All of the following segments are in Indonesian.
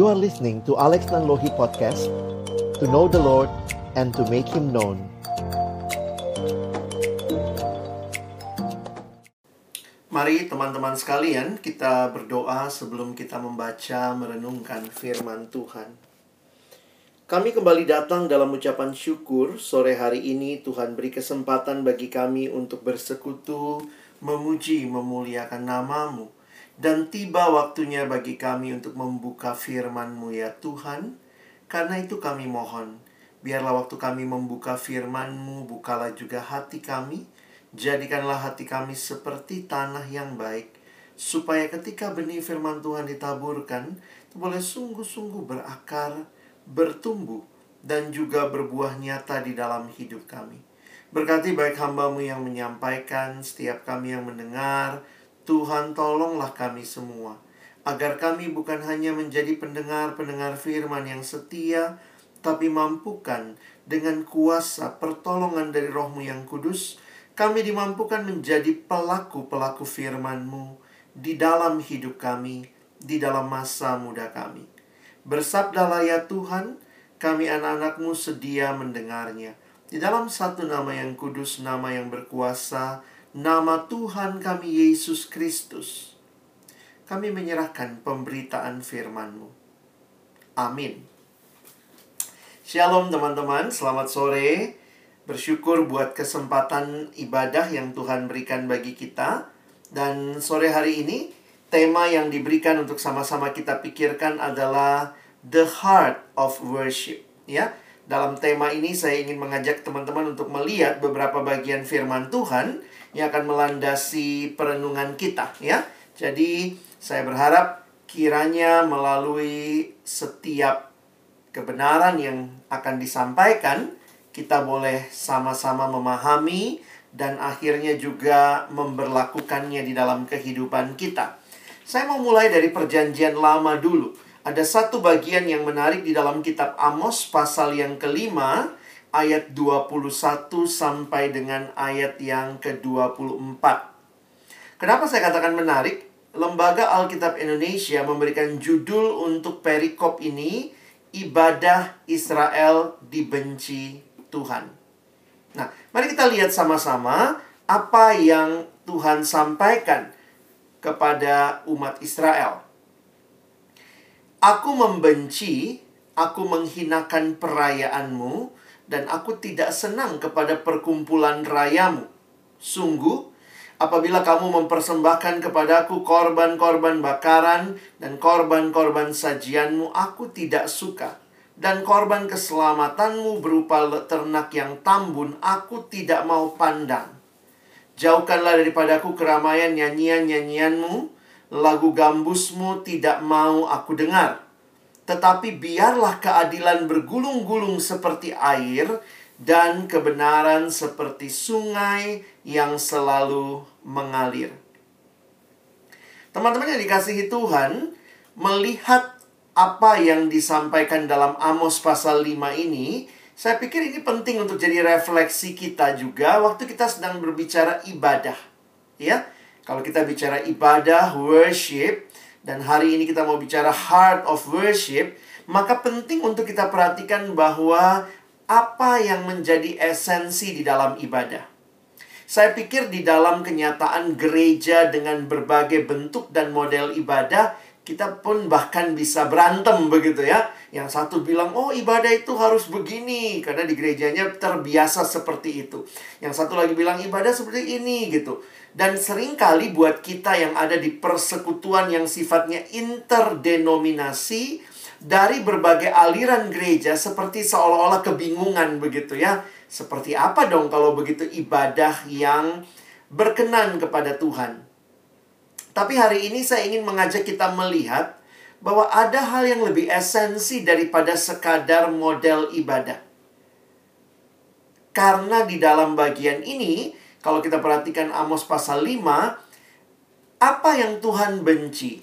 You are listening to Alex Nanlohi Podcast To know the Lord and to make Him known. Mari teman-teman sekalian kita berdoa sebelum kita membaca merenungkan firman Tuhan. Kami kembali datang dalam ucapan syukur sore hari ini. Tuhan beri kesempatan bagi kami untuk bersekutu, memuji, memuliakan namamu. Dan tiba waktunya bagi kami untuk membuka firman-Mu ya Tuhan. Karena itu kami mohon, biarlah waktu kami membuka firman-Mu, bukalah juga hati kami. Jadikanlah hati kami seperti tanah yang baik, supaya ketika benih firman Tuhan ditaburkan, itu boleh sungguh-sungguh berakar, bertumbuh, dan juga berbuah nyata di dalam hidup kami. Berkati baik hambamu yang menyampaikan, setiap kami yang mendengar, Tuhan tolonglah kami semua, agar kami bukan hanya menjadi pendengar-pendengar firman yang setia, tapi mampukan dengan kuasa pertolongan dari rohmu yang kudus, kami dimampukan menjadi pelaku-pelaku firman-Mu di dalam hidup kami, di dalam masa muda kami. Bersabdalah ya Tuhan, kami anak-anakmu sedia mendengarnya. Di dalam satu nama yang kudus, nama yang berkuasa, nama Tuhan kami Yesus Kristus. Kami menyerahkan pemberitaan firman-Mu. Amin. Shalom teman-teman, selamat sore. Bersyukur buat kesempatan ibadah yang Tuhan berikan bagi kita. Dan sore hari ini tema yang diberikan untuk sama-sama kita pikirkan adalah the heart of worship, ya. Dalam tema ini saya ingin mengajak teman-teman untuk melihat beberapa bagian firman Tuhan yang akan melandasi perenungan kita, ya. Jadi, saya berharap kiranya melalui setiap kebenaran yang akan disampaikan, kita boleh sama-sama memahami dan akhirnya juga memberlakukannya di dalam kehidupan kita. Saya mau mulai dari perjanjian lama dulu. Ada satu bagian yang menarik di dalam kitab Amos pasal yang kelima ayat 21 sampai dengan ayat yang ke-24. Kenapa saya katakan menarik? Lembaga Alkitab Indonesia memberikan judul untuk perikop ini Ibadah Israel dibenci Tuhan. Nah, mari kita lihat sama-sama apa yang Tuhan sampaikan kepada umat Israel. Aku membenci, aku menghinakan perayaanmu, dan aku tidak senang kepada perkumpulan rayamu. Sungguh, apabila kamu mempersembahkan kepadaku korban-korban bakaran dan korban-korban sajianmu, aku tidak suka. Dan korban keselamatanmu berupa ternak yang tambun, aku tidak mau pandang. Jauhkanlah daripadaku keramaian nyanyian-nyanyianmu, lagu gambusmu tidak mau aku dengar. Tetapi biarlah keadilan bergulung-gulung seperti air dan kebenaran seperti sungai yang selalu mengalir. Teman-teman yang dikasihi Tuhan, melihat apa yang disampaikan dalam Amos pasal 5 ini, saya pikir ini penting untuk jadi refleksi kita juga waktu kita sedang berbicara ibadah. Ya, kalau kita bicara ibadah, worship, dan hari ini kita mau bicara heart of worship, maka penting untuk kita perhatikan bahwa apa yang menjadi esensi di dalam ibadah. Saya pikir di dalam kenyataan gereja dengan berbagai bentuk dan model ibadah, kita pun bahkan bisa berantem begitu ya. Yang satu bilang, oh ibadah itu harus begini. Karena di gerejanya terbiasa seperti itu. Yang satu lagi bilang, ibadah seperti ini gitu. Dan sering kali buat kita yang ada di persekutuan yang sifatnya interdenominasi, dari berbagai aliran gereja seperti seolah-olah kebingungan begitu ya. Seperti apa dong kalau begitu ibadah yang berkenan kepada Tuhan? Tapi hari ini saya ingin mengajak kita melihat bahwa ada hal yang lebih esensi daripada sekadar model ibadah. Karena di dalam bagian ini, kalau kita perhatikan Amos pasal 5, apa yang Tuhan benci?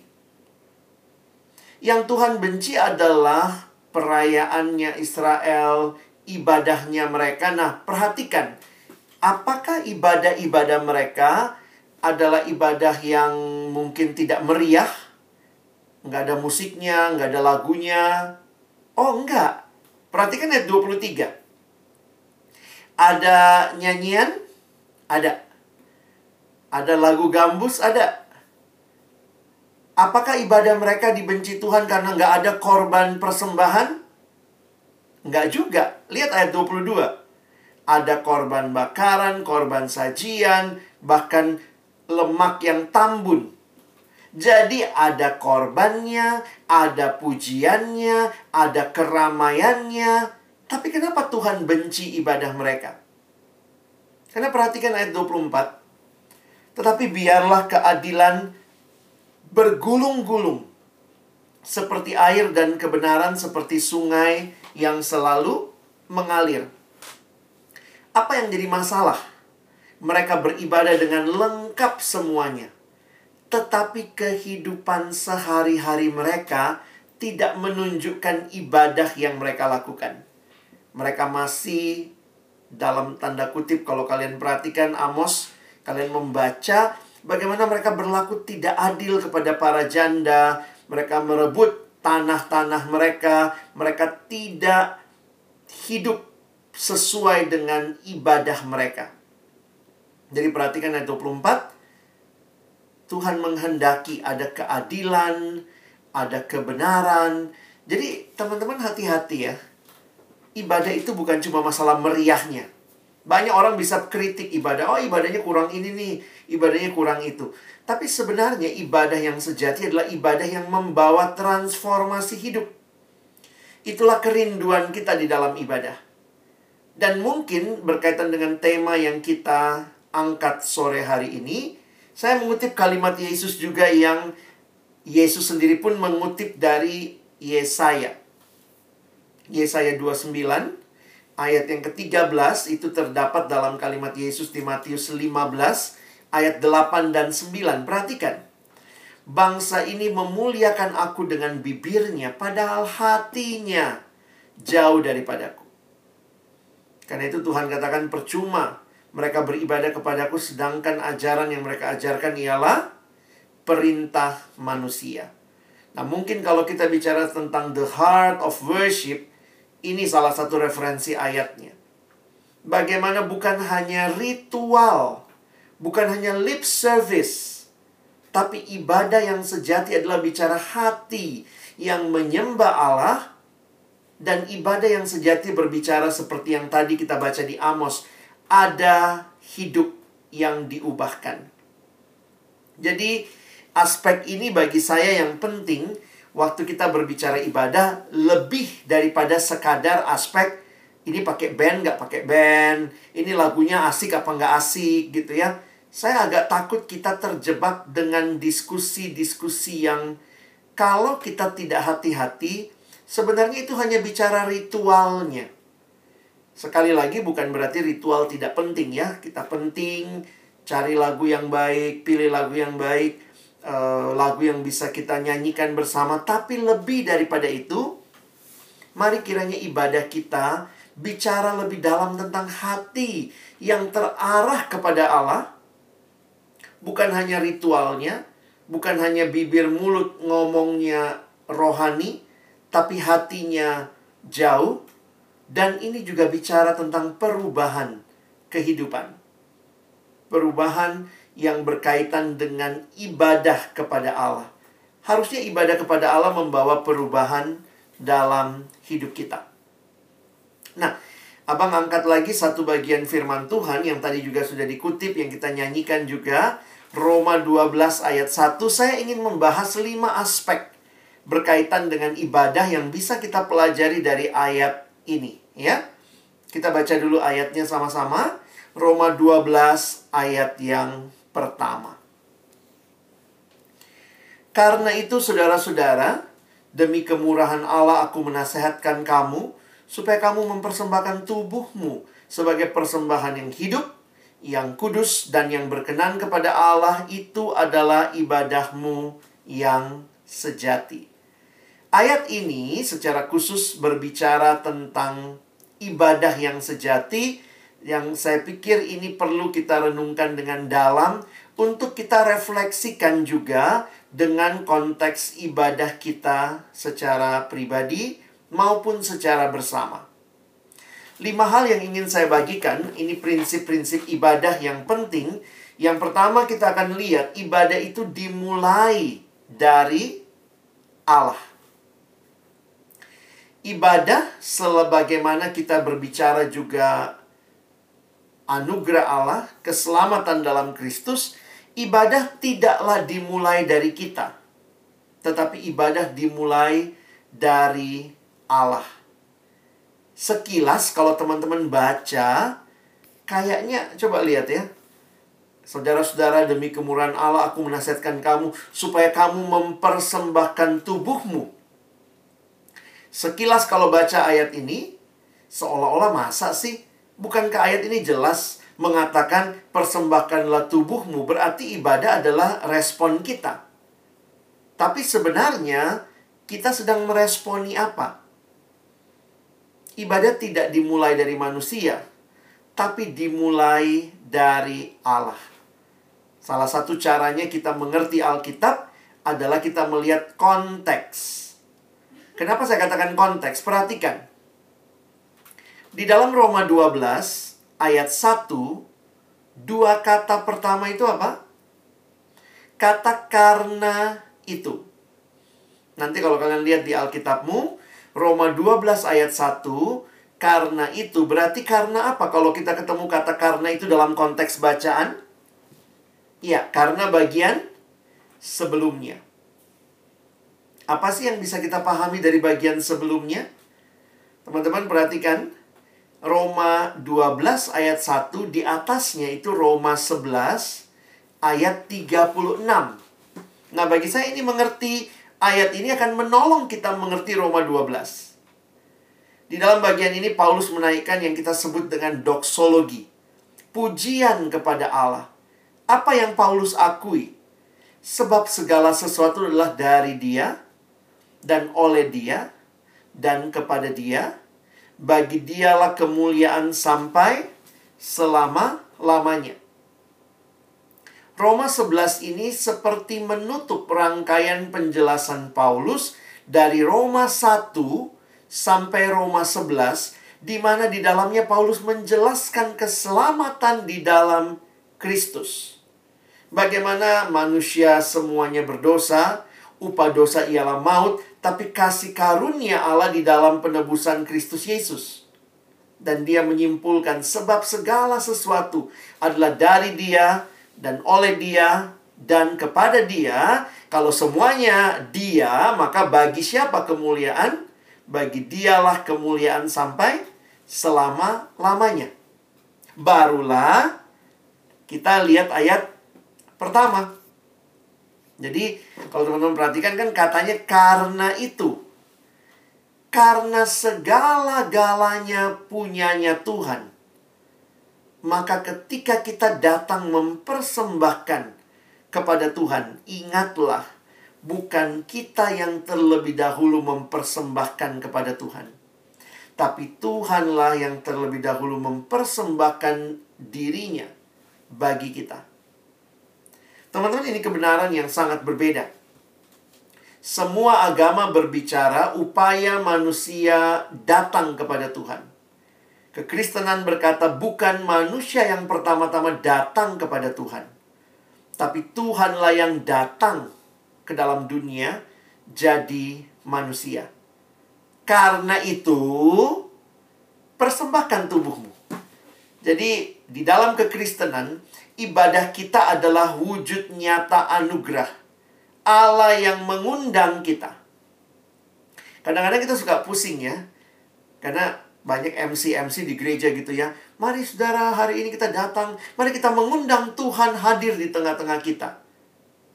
Yang Tuhan benci adalah perayaannya Israel, ibadahnya mereka. Nah, perhatikan, apakah ibadah-ibadah mereka adalah ibadah yang mungkin tidak meriah, nggak ada musiknya, nggak ada lagunya. Oh, enggak. Perhatikan ayat 23. Ada nyanyian? Ada. Ada lagu gambus? Ada. Apakah ibadah mereka dibenci Tuhan karena nggak ada korban persembahan? Nggak juga. Lihat ayat 22. Ada korban bakaran, korban sajian, bahkan lemak yang tambun. Jadi ada korbannya, ada pujiannya, ada keramaiannya. Tapi kenapa Tuhan benci ibadah mereka? Karena perhatikan ayat 24. Tetapi biarlah keadilan bergulung-gulung seperti air dan kebenaran seperti sungai yang selalu mengalir. Apa yang jadi masalah? Mereka beribadah dengan lengkap semuanya. Tetapi kehidupan sehari-hari mereka tidak menunjukkan ibadah yang mereka lakukan. Mereka masih dalam tanda kutip kalau kalian perhatikan Amos, kalian membaca bagaimana mereka berlaku tidak adil kepada para janda, mereka merebut tanah-tanah mereka, mereka tidak hidup sesuai dengan ibadah mereka. Jadi perhatikan ayat 24, Tuhan menghendaki ada keadilan, ada kebenaran. Jadi teman-teman hati-hati ya. Ibadah itu bukan cuma masalah meriahnya. Banyak orang bisa kritik ibadah. Oh ibadahnya kurang ini nih, ibadahnya kurang itu. Tapi sebenarnya ibadah yang sejati adalah ibadah yang membawa transformasi hidup. Itulah kerinduan kita di dalam ibadah. Dan mungkin berkaitan dengan tema yang kita angkat sore hari ini, saya mengutip kalimat Yesus juga yang Yesus sendiri pun mengutip dari Yesaya. Yesaya 29 ayat yang ke-13 itu terdapat dalam kalimat Yesus di Matius 15 ayat 8 dan 9. Perhatikan. Bangsa ini memuliakan aku dengan bibirnya padahal hatinya jauh daripadaku. Karena itu Tuhan katakan percuma mereka beribadah kepadaku sedangkan ajaran yang mereka ajarkan ialah perintah manusia. Nah, mungkin kalau kita bicara tentang the heart of worship, ini salah satu referensi ayatnya. Bagaimana bukan hanya ritual, bukan hanya lip service, tapi ibadah yang sejati adalah bicara hati yang menyembah Allah dan ibadah yang sejati berbicara seperti yang tadi kita baca di Amos ada hidup yang diubahkan. Jadi, aspek ini bagi saya yang penting waktu kita berbicara ibadah lebih daripada sekadar aspek ini pakai band nggak pakai band, ini lagunya asik apa nggak asik gitu ya. Saya agak takut kita terjebak dengan diskusi-diskusi yang kalau kita tidak hati-hati, sebenarnya itu hanya bicara ritualnya. Sekali lagi bukan berarti ritual tidak penting ya. Kita penting cari lagu yang baik, pilih lagu yang baik, uh, lagu yang bisa kita nyanyikan bersama. Tapi lebih daripada itu, mari kiranya ibadah kita bicara lebih dalam tentang hati yang terarah kepada Allah. Bukan hanya ritualnya, bukan hanya bibir mulut ngomongnya rohani, tapi hatinya jauh dan ini juga bicara tentang perubahan kehidupan. Perubahan yang berkaitan dengan ibadah kepada Allah. Harusnya ibadah kepada Allah membawa perubahan dalam hidup kita. Nah, Abang angkat lagi satu bagian firman Tuhan yang tadi juga sudah dikutip, yang kita nyanyikan juga. Roma 12 ayat 1, saya ingin membahas lima aspek berkaitan dengan ibadah yang bisa kita pelajari dari ayat ini ya. Kita baca dulu ayatnya sama-sama. Roma 12 ayat yang pertama. Karena itu saudara-saudara, demi kemurahan Allah aku menasehatkan kamu supaya kamu mempersembahkan tubuhmu sebagai persembahan yang hidup, yang kudus dan yang berkenan kepada Allah itu adalah ibadahmu yang sejati. Ayat ini secara khusus berbicara tentang ibadah yang sejati yang saya pikir ini perlu kita renungkan dengan dalam untuk kita refleksikan juga dengan konteks ibadah kita secara pribadi maupun secara bersama. Lima hal yang ingin saya bagikan, ini prinsip-prinsip ibadah yang penting. Yang pertama kita akan lihat ibadah itu dimulai dari Allah. Ibadah sebagaimana kita berbicara juga anugerah Allah, keselamatan dalam Kristus, ibadah tidaklah dimulai dari kita, tetapi ibadah dimulai dari Allah. Sekilas kalau teman-teman baca, kayaknya coba lihat ya. Saudara-saudara, demi kemurahan Allah aku menasihatkan kamu supaya kamu mempersembahkan tubuhmu. Sekilas kalau baca ayat ini, seolah-olah masa sih Bukankah ayat ini jelas mengatakan persembahkanlah tubuhmu berarti ibadah adalah respon kita. Tapi sebenarnya kita sedang meresponi apa? Ibadah tidak dimulai dari manusia, tapi dimulai dari Allah. Salah satu caranya kita mengerti Alkitab adalah kita melihat konteks. Kenapa saya katakan konteks? Perhatikan. Di dalam Roma 12 ayat 1 dua kata pertama itu apa? Kata karena itu. Nanti kalau kalian lihat di Alkitabmu, Roma 12 ayat 1, karena itu berarti karena apa? Kalau kita ketemu kata karena itu dalam konteks bacaan? Ya, karena bagian sebelumnya. Apa sih yang bisa kita pahami dari bagian sebelumnya? Teman-teman perhatikan, Roma 12 ayat 1 di atasnya itu Roma 11 ayat 36. Nah, bagi saya ini mengerti ayat ini akan menolong kita mengerti Roma 12. Di dalam bagian ini Paulus menaikkan yang kita sebut dengan doksologi. Pujian kepada Allah. Apa yang Paulus akui? Sebab segala sesuatu adalah dari dia dan oleh dia dan kepada dia bagi dialah kemuliaan sampai selama-lamanya. Roma 11 ini seperti menutup rangkaian penjelasan Paulus dari Roma 1 sampai Roma 11 di mana di dalamnya Paulus menjelaskan keselamatan di dalam Kristus. Bagaimana manusia semuanya berdosa, upah dosa ialah maut, tapi kasih karunia Allah di dalam penebusan Kristus Yesus. Dan dia menyimpulkan sebab segala sesuatu adalah dari dia dan oleh dia dan kepada dia. Kalau semuanya dia, maka bagi siapa kemuliaan? Bagi dialah kemuliaan sampai selama-lamanya. Barulah kita lihat ayat pertama. Jadi kalau teman-teman perhatikan kan katanya karena itu. Karena segala-galanya punyanya Tuhan. Maka ketika kita datang mempersembahkan kepada Tuhan, ingatlah bukan kita yang terlebih dahulu mempersembahkan kepada Tuhan. Tapi Tuhanlah yang terlebih dahulu mempersembahkan dirinya bagi kita. Teman-teman, ini kebenaran yang sangat berbeda. Semua agama berbicara upaya manusia datang kepada Tuhan. Kekristenan berkata bukan manusia yang pertama-tama datang kepada Tuhan. Tapi Tuhanlah yang datang ke dalam dunia jadi manusia. Karena itu, persembahkan tubuhmu. Jadi, di dalam kekristenan, ibadah kita adalah wujud nyata anugerah. Allah yang mengundang kita. Kadang-kadang kita suka pusing ya. Karena banyak MC-MC di gereja gitu ya. Mari saudara, hari ini kita datang. Mari kita mengundang Tuhan hadir di tengah-tengah kita.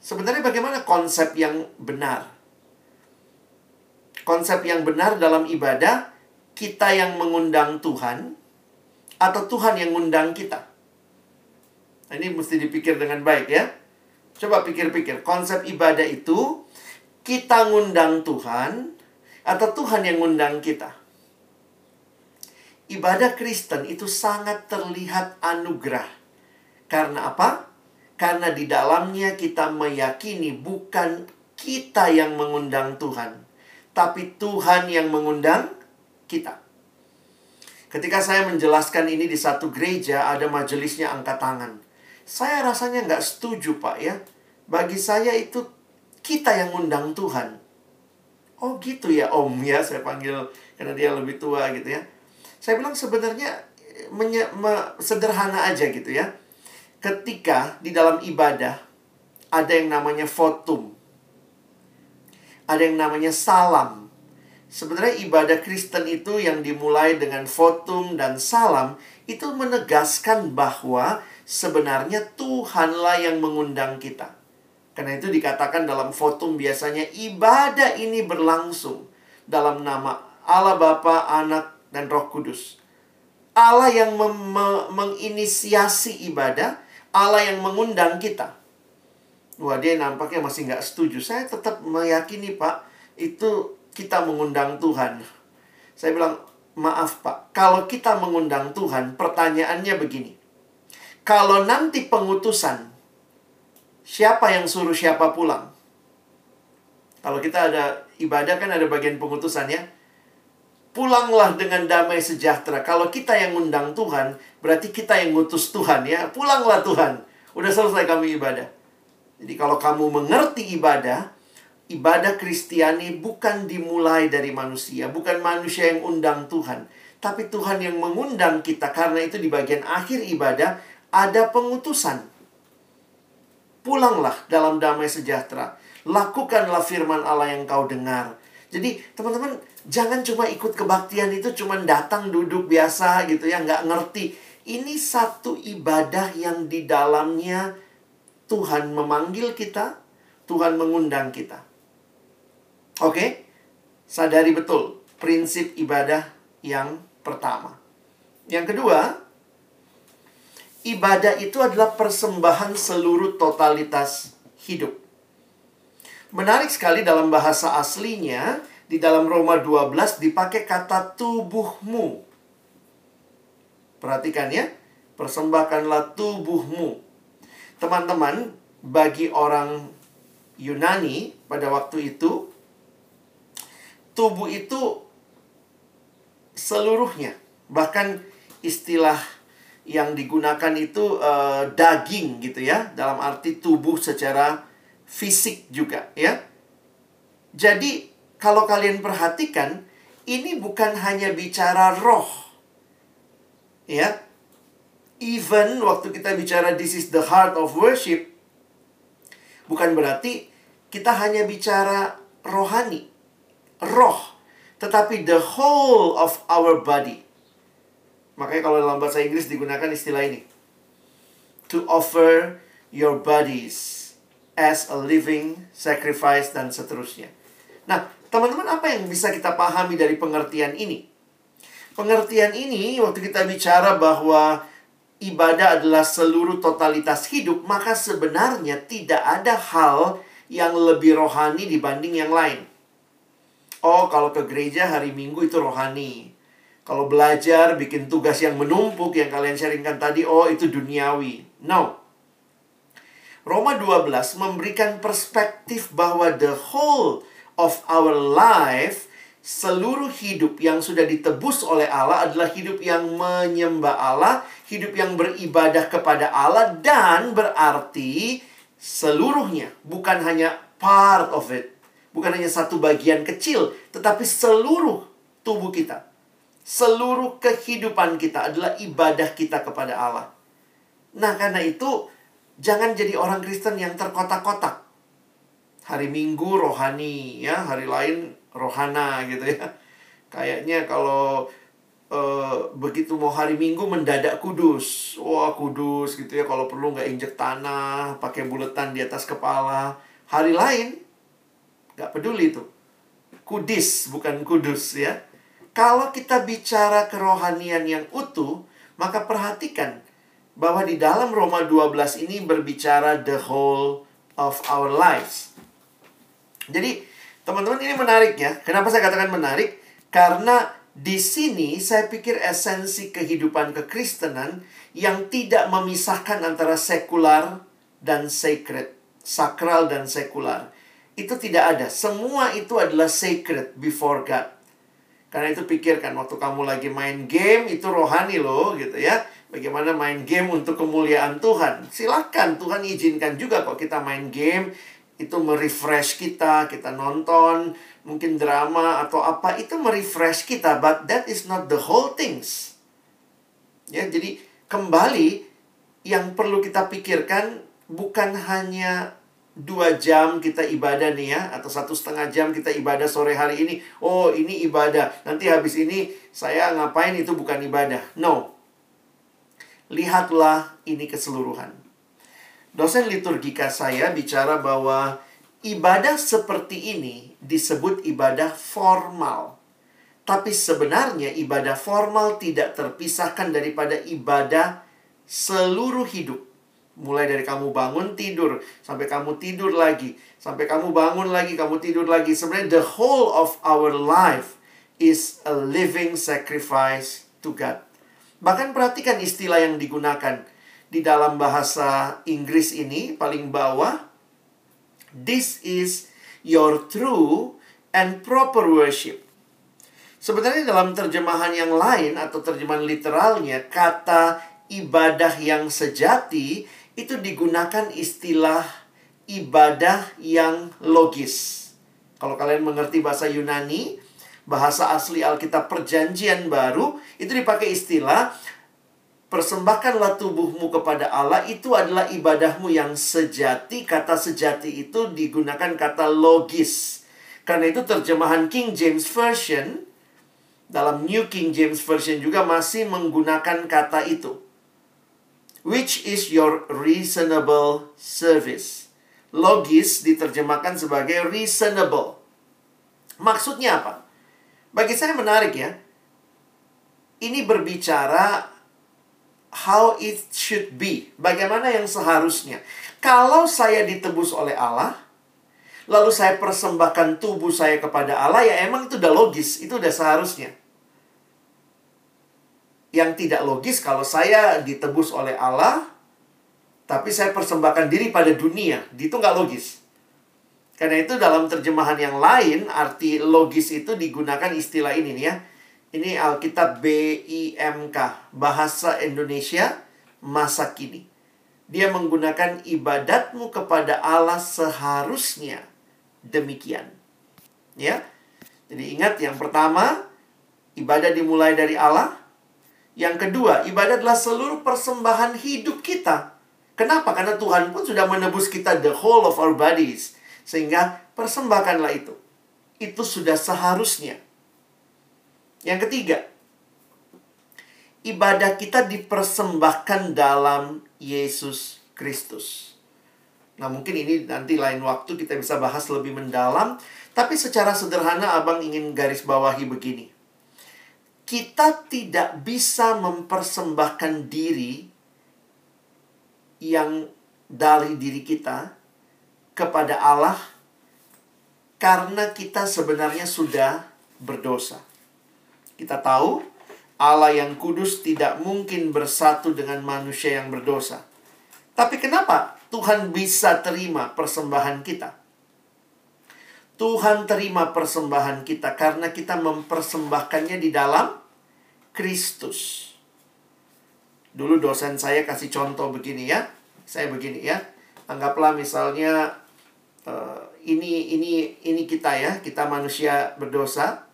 Sebenarnya bagaimana konsep yang benar? Konsep yang benar dalam ibadah, kita yang mengundang Tuhan, atau Tuhan yang mengundang kita? Nah, ini mesti dipikir dengan baik ya. Coba pikir-pikir, konsep ibadah itu kita ngundang Tuhan atau Tuhan yang ngundang kita? Ibadah Kristen itu sangat terlihat anugerah. Karena apa? karena di dalamnya kita meyakini bukan kita yang mengundang Tuhan, tapi Tuhan yang mengundang kita. Ketika saya menjelaskan ini di satu gereja, ada majelisnya angkat tangan. Saya rasanya nggak setuju, Pak ya. Bagi saya itu kita yang ngundang Tuhan. Oh gitu ya, Om ya, saya panggil karena dia lebih tua gitu ya. Saya bilang sebenarnya menye, me, sederhana aja gitu ya. Ketika di dalam ibadah ada yang namanya votum. Ada yang namanya salam Sebenarnya ibadah Kristen itu yang dimulai dengan votum dan salam itu menegaskan bahwa sebenarnya Tuhanlah yang mengundang kita. Karena itu dikatakan dalam votum biasanya ibadah ini berlangsung dalam nama Allah Bapa, Anak, dan Roh Kudus. Allah yang menginisiasi ibadah, Allah yang mengundang kita. Wah dia nampaknya masih nggak setuju. Saya tetap meyakini Pak, itu kita mengundang Tuhan. Saya bilang, maaf Pak, kalau kita mengundang Tuhan, pertanyaannya begini. Kalau nanti pengutusan, siapa yang suruh siapa pulang? Kalau kita ada ibadah kan ada bagian pengutusan ya. Pulanglah dengan damai sejahtera. Kalau kita yang undang Tuhan, berarti kita yang ngutus Tuhan ya. Pulanglah Tuhan. Udah selesai kami ibadah. Jadi kalau kamu mengerti ibadah, ibadah Kristiani bukan dimulai dari manusia, bukan manusia yang undang Tuhan, tapi Tuhan yang mengundang kita. Karena itu di bagian akhir ibadah ada pengutusan. Pulanglah dalam damai sejahtera. Lakukanlah firman Allah yang kau dengar. Jadi teman-teman jangan cuma ikut kebaktian itu cuma datang duduk biasa gitu ya nggak ngerti. Ini satu ibadah yang di dalamnya Tuhan memanggil kita, Tuhan mengundang kita. Oke, sadari betul prinsip ibadah yang pertama. Yang kedua, ibadah itu adalah persembahan seluruh totalitas hidup. Menarik sekali dalam bahasa aslinya, di dalam Roma 12 dipakai kata tubuhmu. Perhatikan ya, persembahkanlah tubuhmu. Teman-teman, bagi orang Yunani pada waktu itu, tubuh itu seluruhnya. Bahkan istilah yang digunakan itu uh, daging gitu ya, dalam arti tubuh secara fisik juga ya. Jadi kalau kalian perhatikan ini bukan hanya bicara roh. Ya. Even waktu kita bicara this is the heart of worship bukan berarti kita hanya bicara rohani roh, tetapi the whole of our body. Makanya kalau dalam bahasa Inggris digunakan istilah ini. To offer your bodies as a living sacrifice dan seterusnya. Nah, teman-teman apa yang bisa kita pahami dari pengertian ini? Pengertian ini waktu kita bicara bahwa ibadah adalah seluruh totalitas hidup, maka sebenarnya tidak ada hal yang lebih rohani dibanding yang lain. Oh, kalau ke gereja hari Minggu itu rohani. Kalau belajar, bikin tugas yang menumpuk yang kalian sharingkan tadi, oh itu duniawi. No. Roma 12 memberikan perspektif bahwa the whole of our life, seluruh hidup yang sudah ditebus oleh Allah adalah hidup yang menyembah Allah, hidup yang beribadah kepada Allah, dan berarti seluruhnya, bukan hanya part of it. Bukan hanya satu bagian kecil, tetapi seluruh tubuh kita. Seluruh kehidupan kita adalah ibadah kita kepada Allah. Nah, karena itu jangan jadi orang Kristen yang terkotak-kotak. Hari Minggu rohani, ya, hari lain rohana gitu ya. Kayaknya kalau Uh, begitu mau hari Minggu mendadak kudus. Wah, kudus gitu ya. Kalau perlu nggak injek tanah, pakai buletan di atas kepala. Hari lain Gak peduli itu. Kudis, bukan kudus ya. Kalau kita bicara kerohanian yang utuh, maka perhatikan bahwa di dalam Roma 12 ini berbicara the whole of our lives. Jadi, teman-teman ini menarik ya. Kenapa saya katakan menarik? Karena di sini saya pikir esensi kehidupan kekristenan yang tidak memisahkan antara sekular dan sacred, sakral dan sekular. Itu tidak ada. Semua itu adalah sacred before God. Karena itu pikirkan waktu kamu lagi main game itu rohani loh gitu ya. Bagaimana main game untuk kemuliaan Tuhan. Silahkan Tuhan izinkan juga kok kita main game itu merefresh kita, kita nonton mungkin drama atau apa itu merefresh kita, but that is not the whole things. Ya, jadi kembali yang perlu kita pikirkan bukan hanya dua jam kita ibadah nih ya atau satu setengah jam kita ibadah sore hari ini. Oh ini ibadah. Nanti habis ini saya ngapain? Itu bukan ibadah. No. Lihatlah ini keseluruhan. Dosen liturgika saya bicara bahwa ibadah seperti ini disebut ibadah formal. Tapi sebenarnya ibadah formal tidak terpisahkan daripada ibadah seluruh hidup Mulai dari kamu bangun tidur sampai kamu tidur lagi, sampai kamu bangun lagi, kamu tidur lagi. Sebenarnya the whole of our life is a living sacrifice to God. Bahkan perhatikan istilah yang digunakan di dalam bahasa Inggris ini paling bawah. This is your true and proper worship. Sebenarnya dalam terjemahan yang lain atau terjemahan literalnya kata ibadah yang sejati itu digunakan istilah ibadah yang logis. Kalau kalian mengerti bahasa Yunani, bahasa asli Alkitab Perjanjian Baru, itu dipakai istilah persembahkanlah tubuhmu kepada Allah itu adalah ibadahmu yang sejati. Kata sejati itu digunakan kata logis. Karena itu terjemahan King James Version dalam New King James Version juga masih menggunakan kata itu which is your reasonable service. Logis diterjemahkan sebagai reasonable. Maksudnya apa? Bagi saya menarik ya. Ini berbicara how it should be. Bagaimana yang seharusnya. Kalau saya ditebus oleh Allah, lalu saya persembahkan tubuh saya kepada Allah, ya emang itu udah logis, itu udah seharusnya yang tidak logis kalau saya ditebus oleh Allah, tapi saya persembahkan diri pada dunia. Itu nggak logis. Karena itu dalam terjemahan yang lain, arti logis itu digunakan istilah ini nih ya. Ini Alkitab BIMK, Bahasa Indonesia Masa Kini. Dia menggunakan ibadatmu kepada Allah seharusnya demikian. Ya. Jadi ingat yang pertama, ibadah dimulai dari Allah, yang kedua, ibadah adalah seluruh persembahan hidup kita. Kenapa? Karena Tuhan pun sudah menebus kita the whole of our bodies. Sehingga persembahkanlah itu. Itu sudah seharusnya. Yang ketiga, ibadah kita dipersembahkan dalam Yesus Kristus. Nah, mungkin ini nanti lain waktu kita bisa bahas lebih mendalam. Tapi secara sederhana, Abang ingin garis bawahi begini kita tidak bisa mempersembahkan diri yang dari diri kita kepada Allah karena kita sebenarnya sudah berdosa. Kita tahu Allah yang kudus tidak mungkin bersatu dengan manusia yang berdosa. Tapi kenapa Tuhan bisa terima persembahan kita? Tuhan terima persembahan kita karena kita mempersembahkannya di dalam Kristus. Dulu dosen saya kasih contoh begini ya. Saya begini ya. Anggaplah misalnya uh, ini ini ini kita ya, kita manusia berdosa.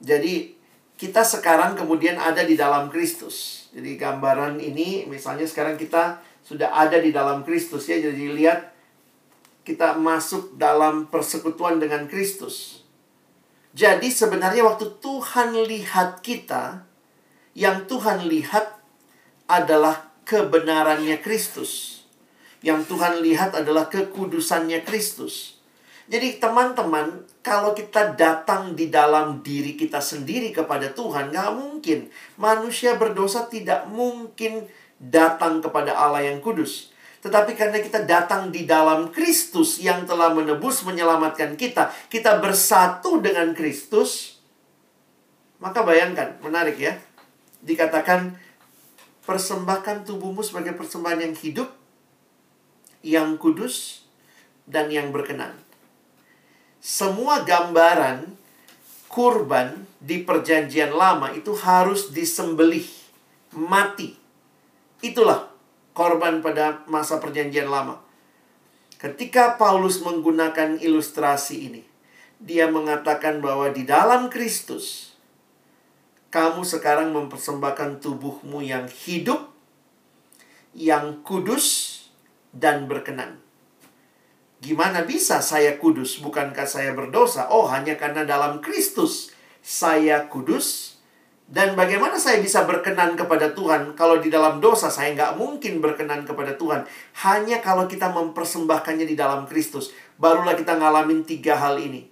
Jadi kita sekarang kemudian ada di dalam Kristus. Jadi gambaran ini misalnya sekarang kita sudah ada di dalam Kristus ya. Jadi lihat kita masuk dalam persekutuan dengan Kristus. Jadi sebenarnya waktu Tuhan lihat kita, yang Tuhan lihat adalah kebenarannya Kristus. Yang Tuhan lihat adalah kekudusannya Kristus. Jadi teman-teman, kalau kita datang di dalam diri kita sendiri kepada Tuhan, nggak mungkin. Manusia berdosa tidak mungkin datang kepada Allah yang kudus. Tetapi karena kita datang di dalam Kristus yang telah menebus menyelamatkan kita, kita bersatu dengan Kristus, maka bayangkan, menarik ya. Dikatakan persembahkan tubuhmu sebagai persembahan yang hidup yang kudus, dan yang berkenan. Semua gambaran kurban di perjanjian lama itu harus disembelih, mati. Itulah korban pada masa perjanjian lama. Ketika Paulus menggunakan ilustrasi ini, dia mengatakan bahwa di dalam Kristus, kamu sekarang mempersembahkan tubuhmu yang hidup, yang kudus, dan berkenan. Gimana bisa saya kudus? Bukankah saya berdosa? Oh, hanya karena dalam Kristus saya kudus. Dan bagaimana saya bisa berkenan kepada Tuhan kalau di dalam dosa saya nggak mungkin berkenan kepada Tuhan. Hanya kalau kita mempersembahkannya di dalam Kristus. Barulah kita ngalamin tiga hal ini.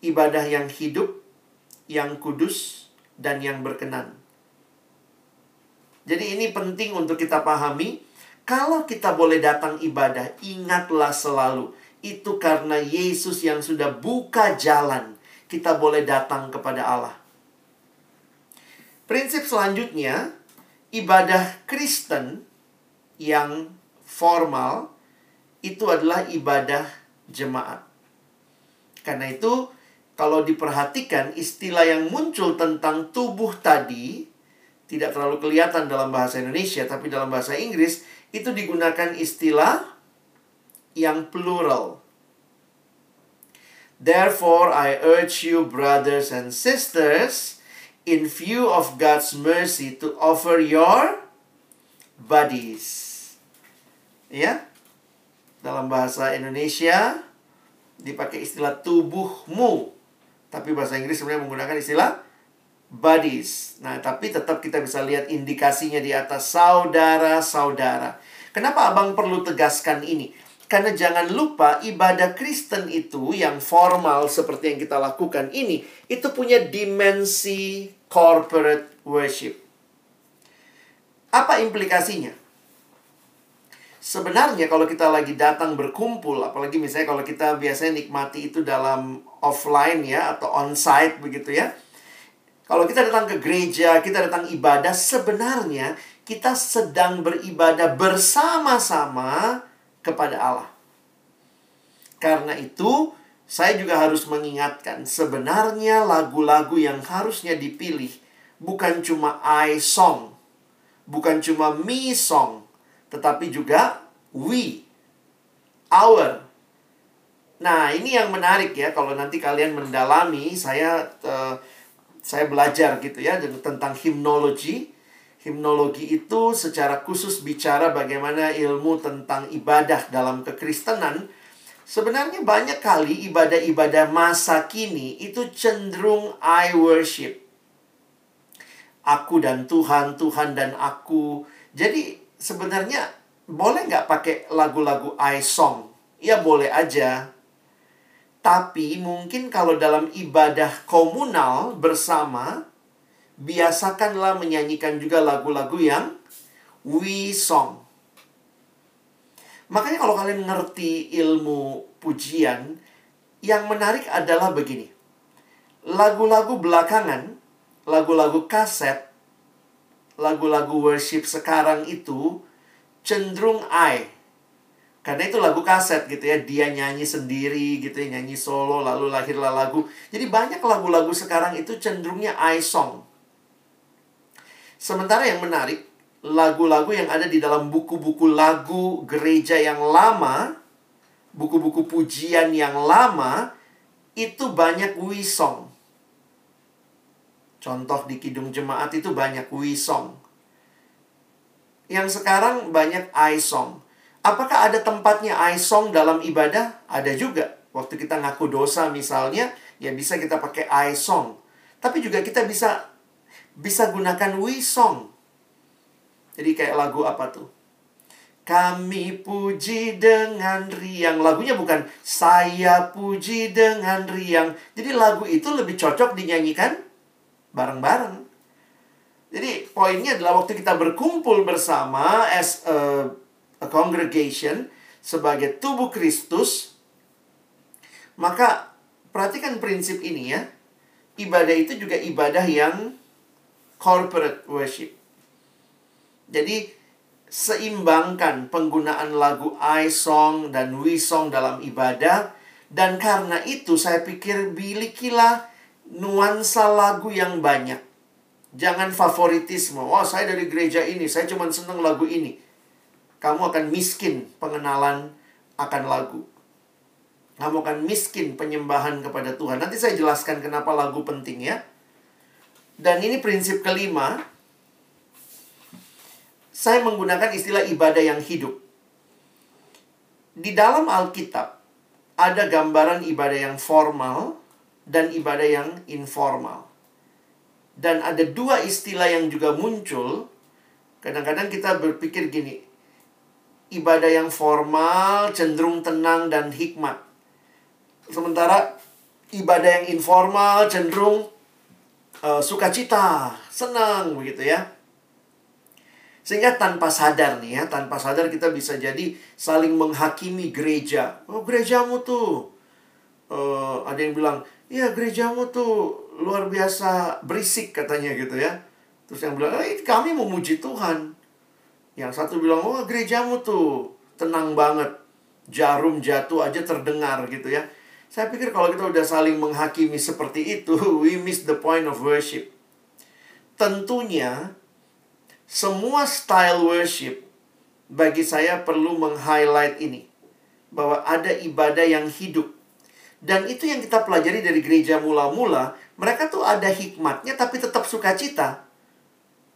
Ibadah yang hidup, yang kudus, dan yang berkenan. Jadi ini penting untuk kita pahami. Kalau kita boleh datang ibadah, ingatlah selalu. Itu karena Yesus yang sudah buka jalan. Kita boleh datang kepada Allah. Prinsip selanjutnya, ibadah Kristen yang formal itu adalah ibadah jemaat. Karena itu, kalau diperhatikan istilah yang muncul tentang tubuh tadi tidak terlalu kelihatan dalam bahasa Indonesia, tapi dalam bahasa Inggris itu digunakan istilah yang plural. Therefore, I urge you, brothers and sisters, in view of God's mercy to offer your bodies. Ya. Dalam bahasa Indonesia dipakai istilah tubuhmu. Tapi bahasa Inggris sebenarnya menggunakan istilah bodies. Nah, tapi tetap kita bisa lihat indikasinya di atas saudara-saudara. Kenapa Abang perlu tegaskan ini? Karena jangan lupa ibadah Kristen itu yang formal seperti yang kita lakukan ini itu punya dimensi corporate worship. Apa implikasinya? Sebenarnya kalau kita lagi datang berkumpul, apalagi misalnya kalau kita biasanya nikmati itu dalam offline ya atau onsite begitu ya. Kalau kita datang ke gereja, kita datang ibadah, sebenarnya kita sedang beribadah bersama-sama kepada Allah. Karena itu, saya juga harus mengingatkan, sebenarnya lagu-lagu yang harusnya dipilih bukan cuma I song, bukan cuma me song, tetapi juga we, our. Nah, ini yang menarik ya kalau nanti kalian mendalami, saya uh, saya belajar gitu ya tentang himnologi. Himnologi itu secara khusus bicara bagaimana ilmu tentang ibadah dalam kekristenan. Sebenarnya banyak kali ibadah-ibadah masa kini itu cenderung I worship. Aku dan Tuhan, Tuhan dan aku. Jadi sebenarnya boleh nggak pakai lagu-lagu I song? Ya boleh aja. Tapi mungkin kalau dalam ibadah komunal bersama, biasakanlah menyanyikan juga lagu-lagu yang we song. Makanya kalau kalian ngerti ilmu pujian, yang menarik adalah begini. Lagu-lagu belakangan, lagu-lagu kaset, lagu-lagu worship sekarang itu cenderung I. Karena itu lagu kaset gitu ya, dia nyanyi sendiri gitu ya, nyanyi solo, lalu lahirlah lagu. Jadi banyak lagu-lagu sekarang itu cenderungnya I song. Sementara yang menarik, lagu-lagu yang ada di dalam buku-buku lagu gereja yang lama, buku-buku pujian yang lama, itu banyak we song. Contoh di Kidung Jemaat itu banyak we song. Yang sekarang banyak I song. Apakah ada tempatnya I song dalam ibadah? Ada juga. Waktu kita ngaku dosa misalnya, ya bisa kita pakai I song. Tapi juga kita bisa bisa gunakan we song. Jadi kayak lagu apa tuh? Kami puji dengan riang. Lagunya bukan saya puji dengan riang. Jadi lagu itu lebih cocok dinyanyikan bareng-bareng. Jadi poinnya adalah waktu kita berkumpul bersama as a, a congregation sebagai tubuh Kristus, maka perhatikan prinsip ini ya. Ibadah itu juga ibadah yang corporate worship. Jadi seimbangkan penggunaan lagu I song dan we song dalam ibadah dan karena itu saya pikir milikilah nuansa lagu yang banyak. Jangan favoritisme. Wah, oh, saya dari gereja ini, saya cuma senang lagu ini. Kamu akan miskin pengenalan akan lagu. Kamu akan miskin penyembahan kepada Tuhan. Nanti saya jelaskan kenapa lagu penting ya. Dan ini prinsip kelima. Saya menggunakan istilah ibadah yang hidup. Di dalam Alkitab, ada gambaran ibadah yang formal dan ibadah yang informal. Dan ada dua istilah yang juga muncul. Kadang-kadang kita berpikir gini, ibadah yang formal cenderung tenang dan hikmat. Sementara ibadah yang informal cenderung uh, sukacita, senang begitu ya. Sehingga tanpa sadar nih ya, tanpa sadar kita bisa jadi saling menghakimi gereja. Oh gerejamu tuh, uh, ada yang bilang, ya gerejamu tuh luar biasa berisik katanya gitu ya. Terus yang bilang, eh, kami memuji Tuhan. Yang satu bilang, oh gerejamu tuh tenang banget. Jarum jatuh aja terdengar gitu ya. Saya pikir kalau kita udah saling menghakimi seperti itu, we miss the point of worship. Tentunya semua style worship bagi saya perlu meng-highlight ini bahwa ada ibadah yang hidup. Dan itu yang kita pelajari dari gereja mula-mula, mereka tuh ada hikmatnya tapi tetap sukacita.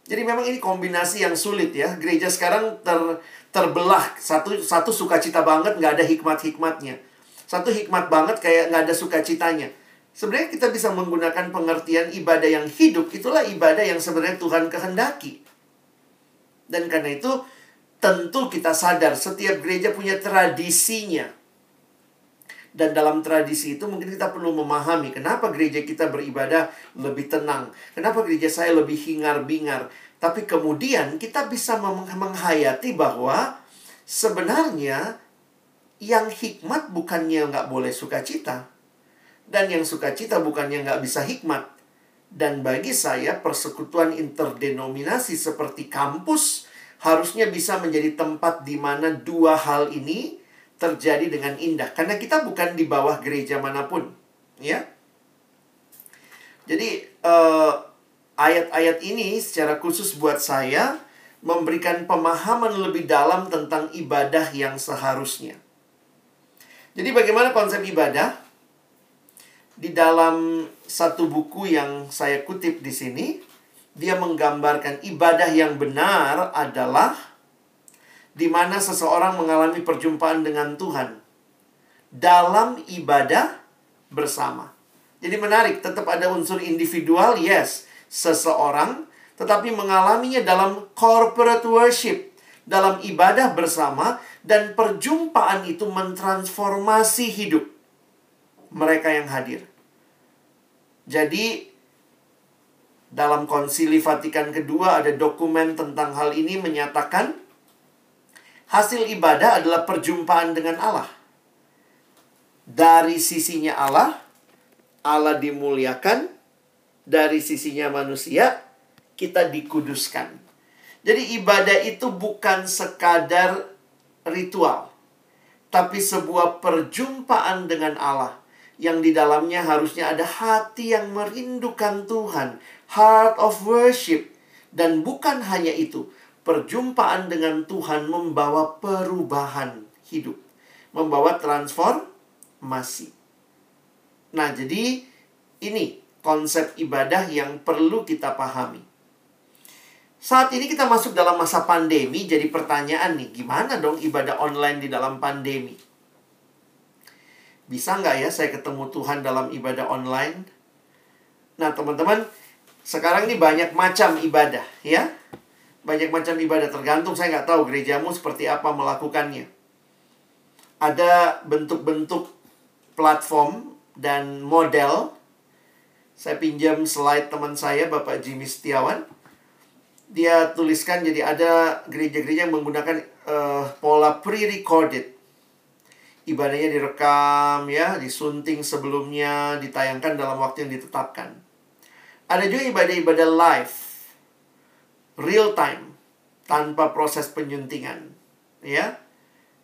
Jadi memang ini kombinasi yang sulit ya. Gereja sekarang ter, terbelah satu satu sukacita banget nggak ada hikmat-hikmatnya. Satu hikmat banget kayak nggak ada sukacitanya. Sebenarnya kita bisa menggunakan pengertian ibadah yang hidup itulah ibadah yang sebenarnya Tuhan kehendaki. Dan karena itu tentu kita sadar setiap gereja punya tradisinya. Dan dalam tradisi itu mungkin kita perlu memahami kenapa gereja kita beribadah lebih tenang. Kenapa gereja saya lebih hingar-bingar. Tapi kemudian kita bisa menghayati bahwa sebenarnya yang hikmat bukannya nggak boleh sukacita. Dan yang sukacita bukannya nggak bisa hikmat. Dan bagi saya persekutuan interdenominasi seperti kampus harusnya bisa menjadi tempat di mana dua hal ini terjadi dengan indah. Karena kita bukan di bawah gereja mana pun, ya. Jadi eh, ayat-ayat ini secara khusus buat saya memberikan pemahaman lebih dalam tentang ibadah yang seharusnya. Jadi bagaimana konsep ibadah? di dalam satu buku yang saya kutip di sini, dia menggambarkan ibadah yang benar adalah di mana seseorang mengalami perjumpaan dengan Tuhan dalam ibadah bersama. Jadi menarik, tetap ada unsur individual, yes, seseorang, tetapi mengalaminya dalam corporate worship, dalam ibadah bersama, dan perjumpaan itu mentransformasi hidup mereka yang hadir. Jadi dalam konsili Vatikan kedua ada dokumen tentang hal ini menyatakan hasil ibadah adalah perjumpaan dengan Allah. Dari sisinya Allah, Allah dimuliakan. Dari sisinya manusia, kita dikuduskan. Jadi ibadah itu bukan sekadar ritual. Tapi sebuah perjumpaan dengan Allah yang di dalamnya harusnya ada hati yang merindukan Tuhan, heart of worship. Dan bukan hanya itu, perjumpaan dengan Tuhan membawa perubahan hidup, membawa transformasi. Nah, jadi ini konsep ibadah yang perlu kita pahami. Saat ini kita masuk dalam masa pandemi, jadi pertanyaan nih, gimana dong ibadah online di dalam pandemi? Bisa nggak ya saya ketemu Tuhan dalam ibadah online? Nah, teman-teman, sekarang ini banyak macam ibadah, ya. Banyak macam ibadah, tergantung saya nggak tahu gerejamu seperti apa melakukannya. Ada bentuk-bentuk platform dan model. Saya pinjam slide teman saya, Bapak Jimmy Setiawan. Dia tuliskan jadi ada gereja-gereja yang menggunakan uh, pola pre-recorded ibadahnya direkam ya, disunting sebelumnya, ditayangkan dalam waktu yang ditetapkan. Ada juga ibadah-ibadah live, real time. tanpa proses penyuntingan. Ya.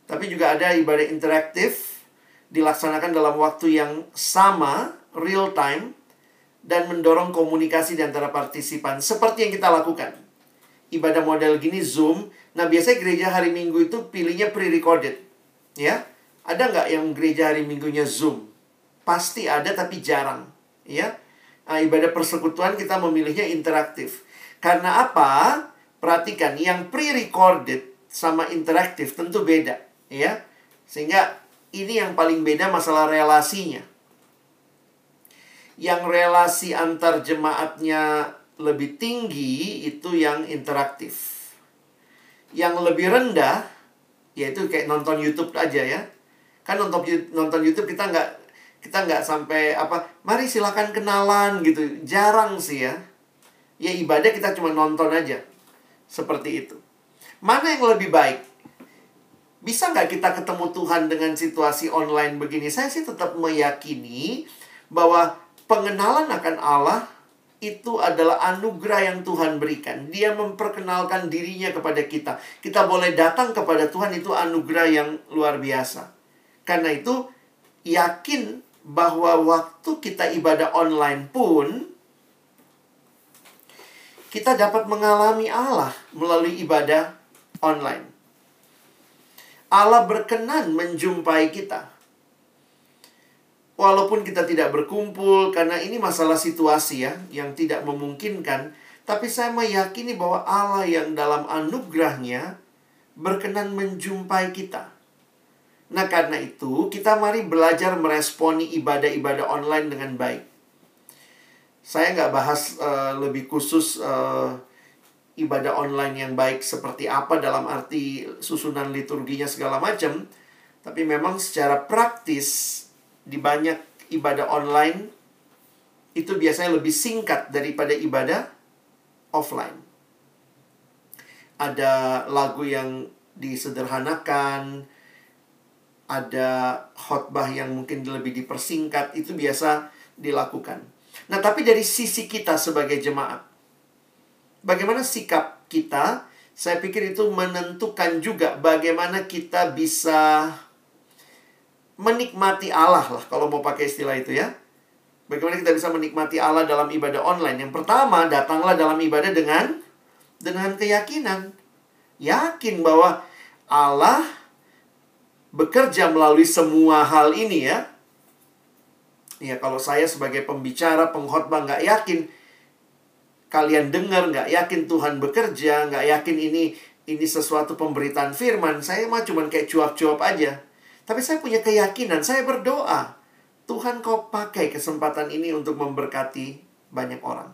Tapi juga ada ibadah interaktif dilaksanakan dalam waktu yang sama, real time dan mendorong komunikasi di antara partisipan seperti yang kita lakukan. Ibadah model gini Zoom. Nah, biasanya gereja hari Minggu itu pilihnya pre-recorded. Ya. Ada nggak yang gereja hari Minggunya Zoom? Pasti ada tapi jarang, ya. Nah, ibadah persekutuan kita memilihnya interaktif. Karena apa? Perhatikan, yang pre-recorded sama interaktif tentu beda, ya. Sehingga ini yang paling beda masalah relasinya. Yang relasi antar jemaatnya lebih tinggi itu yang interaktif. Yang lebih rendah yaitu kayak nonton YouTube aja ya. Kan nonton nonton YouTube kita nggak kita nggak sampai apa mari silakan kenalan gitu. Jarang sih ya. Ya ibadah kita cuma nonton aja. Seperti itu. Mana yang lebih baik? Bisa nggak kita ketemu Tuhan dengan situasi online begini? Saya sih tetap meyakini bahwa pengenalan akan Allah itu adalah anugerah yang Tuhan berikan. Dia memperkenalkan dirinya kepada kita. Kita boleh datang kepada Tuhan itu anugerah yang luar biasa. Karena itu yakin bahwa waktu kita ibadah online pun kita dapat mengalami Allah melalui ibadah online. Allah berkenan menjumpai kita. Walaupun kita tidak berkumpul karena ini masalah situasi ya yang tidak memungkinkan, tapi saya meyakini bahwa Allah yang dalam anugerahnya berkenan menjumpai kita. Nah, karena itu, kita mari belajar meresponi ibadah-ibadah online dengan baik. Saya nggak bahas uh, lebih khusus uh, ibadah online yang baik seperti apa dalam arti susunan liturginya segala macam, tapi memang secara praktis di banyak ibadah online itu biasanya lebih singkat daripada ibadah offline. Ada lagu yang disederhanakan, ada khotbah yang mungkin lebih dipersingkat itu biasa dilakukan. Nah, tapi dari sisi kita sebagai jemaat, bagaimana sikap kita? Saya pikir itu menentukan juga bagaimana kita bisa menikmati Allah lah kalau mau pakai istilah itu ya. Bagaimana kita bisa menikmati Allah dalam ibadah online? Yang pertama, datanglah dalam ibadah dengan dengan keyakinan. Yakin bahwa Allah bekerja melalui semua hal ini ya. Ya kalau saya sebagai pembicara, pengkhotbah nggak yakin kalian dengar, nggak yakin Tuhan bekerja, nggak yakin ini ini sesuatu pemberitaan firman, saya mah cuman kayak cuap-cuap aja. Tapi saya punya keyakinan, saya berdoa. Tuhan kau pakai kesempatan ini untuk memberkati banyak orang.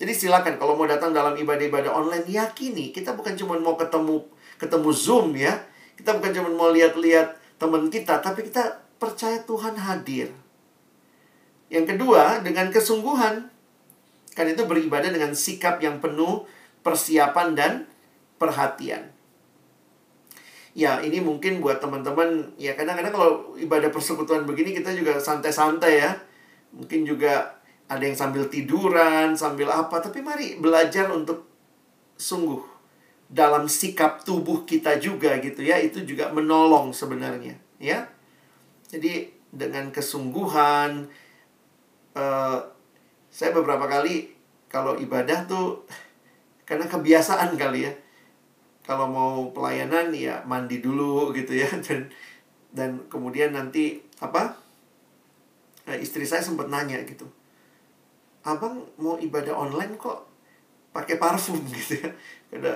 Jadi silakan kalau mau datang dalam ibadah-ibadah online yakini kita bukan cuma mau ketemu ketemu Zoom ya. Kita bukan cuma mau lihat-lihat teman kita, tapi kita percaya Tuhan hadir. Yang kedua, dengan kesungguhan. Kan itu beribadah dengan sikap yang penuh persiapan dan perhatian. Ya, ini mungkin buat teman-teman, ya kadang-kadang kalau ibadah persekutuan begini kita juga santai-santai ya. Mungkin juga ada yang sambil tiduran, sambil apa, tapi mari belajar untuk sungguh dalam sikap tubuh kita juga gitu ya itu juga menolong sebenarnya ya jadi dengan kesungguhan uh, saya beberapa kali kalau ibadah tuh karena kebiasaan kali ya kalau mau pelayanan ya mandi dulu gitu ya. Dan dan kemudian nanti apa uh, istri saya sempat nanya gitu abang mau ibadah online kok pakai parfum? Gitu ya. Kada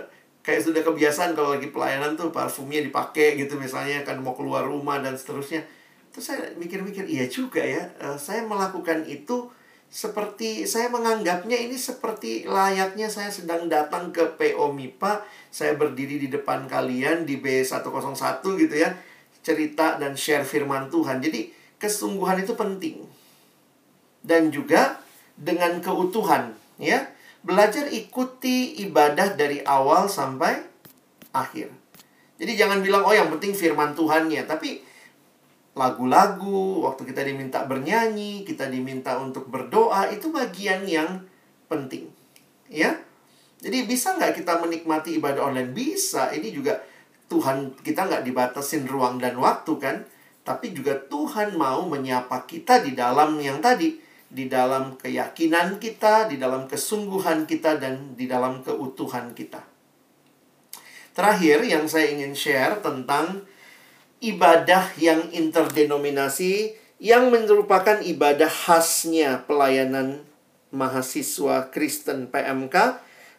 kayak sudah kebiasaan kalau lagi pelayanan tuh parfumnya dipakai gitu misalnya kan mau keluar rumah dan seterusnya. Terus saya mikir-mikir iya juga ya uh, saya melakukan itu seperti saya menganggapnya ini seperti layaknya saya sedang datang ke PO MIPA saya berdiri di depan kalian di B101 gitu ya cerita dan share firman Tuhan jadi kesungguhan itu penting dan juga dengan keutuhan ya Belajar ikuti ibadah dari awal sampai akhir. Jadi jangan bilang, oh yang penting firman Tuhannya. Tapi lagu-lagu, waktu kita diminta bernyanyi, kita diminta untuk berdoa, itu bagian yang penting. Ya. Jadi bisa nggak kita menikmati ibadah online? Bisa. Ini juga Tuhan kita nggak dibatasin ruang dan waktu kan. Tapi juga Tuhan mau menyapa kita di dalam yang tadi. Di dalam keyakinan kita, di dalam kesungguhan kita, dan di dalam keutuhan kita. Terakhir yang saya ingin share tentang ibadah yang interdenominasi yang merupakan ibadah khasnya pelayanan mahasiswa Kristen PMK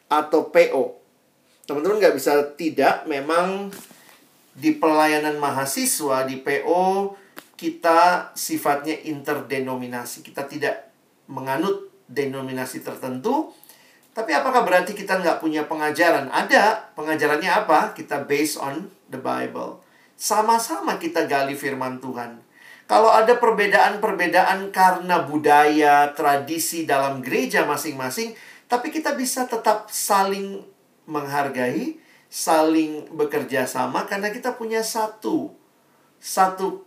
atau PO. Teman-teman nggak bisa tidak, memang di pelayanan mahasiswa di PO kita sifatnya interdenominasi. Kita tidak menganut denominasi tertentu. Tapi apakah berarti kita nggak punya pengajaran? Ada. Pengajarannya apa? Kita based on the Bible. Sama-sama kita gali firman Tuhan. Kalau ada perbedaan-perbedaan karena budaya, tradisi dalam gereja masing-masing, tapi kita bisa tetap saling menghargai, saling bekerja sama karena kita punya satu satu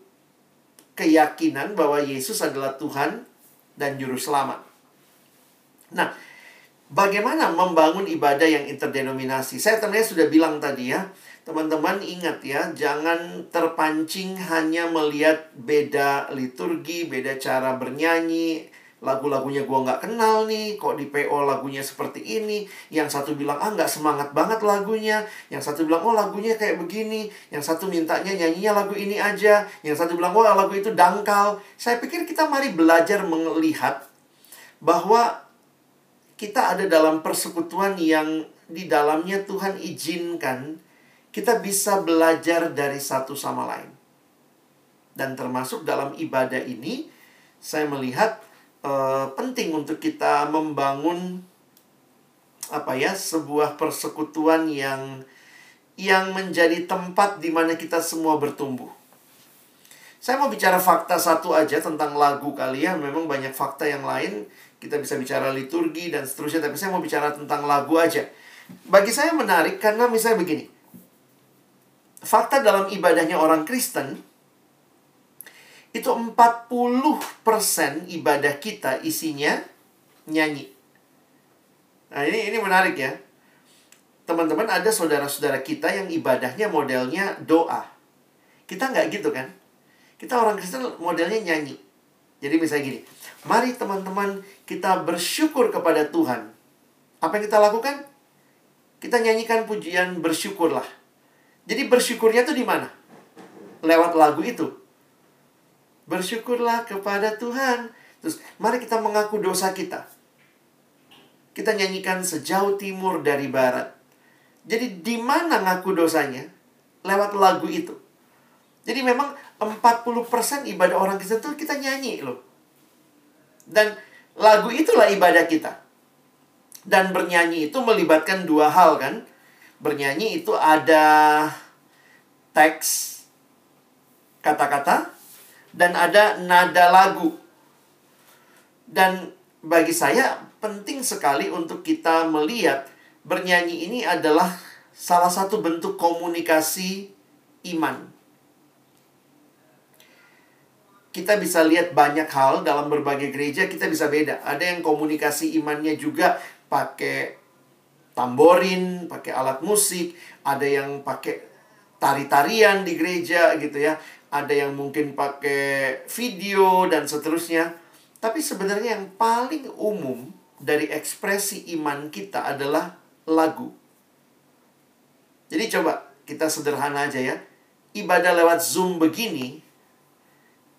keyakinan bahwa Yesus adalah Tuhan dan juru selamat. Nah, bagaimana membangun ibadah yang interdenominasi? Saya ternyata sudah bilang tadi ya, teman-teman ingat ya, jangan terpancing hanya melihat beda liturgi, beda cara bernyanyi, lagu-lagunya gua nggak kenal nih kok di PO lagunya seperti ini? Yang satu bilang ah nggak semangat banget lagunya. Yang satu bilang oh lagunya kayak begini. Yang satu mintanya nyanyinya lagu ini aja. Yang satu bilang oh lagu itu dangkal. Saya pikir kita mari belajar melihat bahwa kita ada dalam persekutuan yang di dalamnya Tuhan izinkan kita bisa belajar dari satu sama lain dan termasuk dalam ibadah ini saya melihat uh, penting untuk kita membangun apa ya sebuah persekutuan yang yang menjadi tempat di mana kita semua bertumbuh. Saya mau bicara fakta satu aja tentang lagu kali ya. Memang banyak fakta yang lain. Kita bisa bicara liturgi dan seterusnya. Tapi saya mau bicara tentang lagu aja. Bagi saya menarik karena misalnya begini. Fakta dalam ibadahnya orang Kristen itu 40% ibadah kita isinya nyanyi. Nah, ini ini menarik ya. Teman-teman ada saudara-saudara kita yang ibadahnya modelnya doa. Kita nggak gitu kan? Kita orang Kristen modelnya nyanyi. Jadi misalnya gini, mari teman-teman kita bersyukur kepada Tuhan. Apa yang kita lakukan? Kita nyanyikan pujian bersyukurlah. Jadi bersyukurnya tuh di mana? Lewat lagu itu. Bersyukurlah kepada Tuhan. Terus, mari kita mengaku dosa kita. Kita nyanyikan sejauh timur dari barat. Jadi, di mana ngaku dosanya? Lewat lagu itu. Jadi, memang 40% ibadah orang Kristen itu kita nyanyi loh. Dan lagu itulah ibadah kita. Dan bernyanyi itu melibatkan dua hal kan. Bernyanyi itu ada teks, kata-kata, dan ada nada lagu. Dan bagi saya penting sekali untuk kita melihat bernyanyi ini adalah salah satu bentuk komunikasi iman. Kita bisa lihat banyak hal dalam berbagai gereja kita bisa beda. Ada yang komunikasi imannya juga pakai tamborin, pakai alat musik, ada yang pakai tari-tarian di gereja gitu ya ada yang mungkin pakai video dan seterusnya. Tapi sebenarnya yang paling umum dari ekspresi iman kita adalah lagu. Jadi coba kita sederhana aja ya. Ibadah lewat Zoom begini,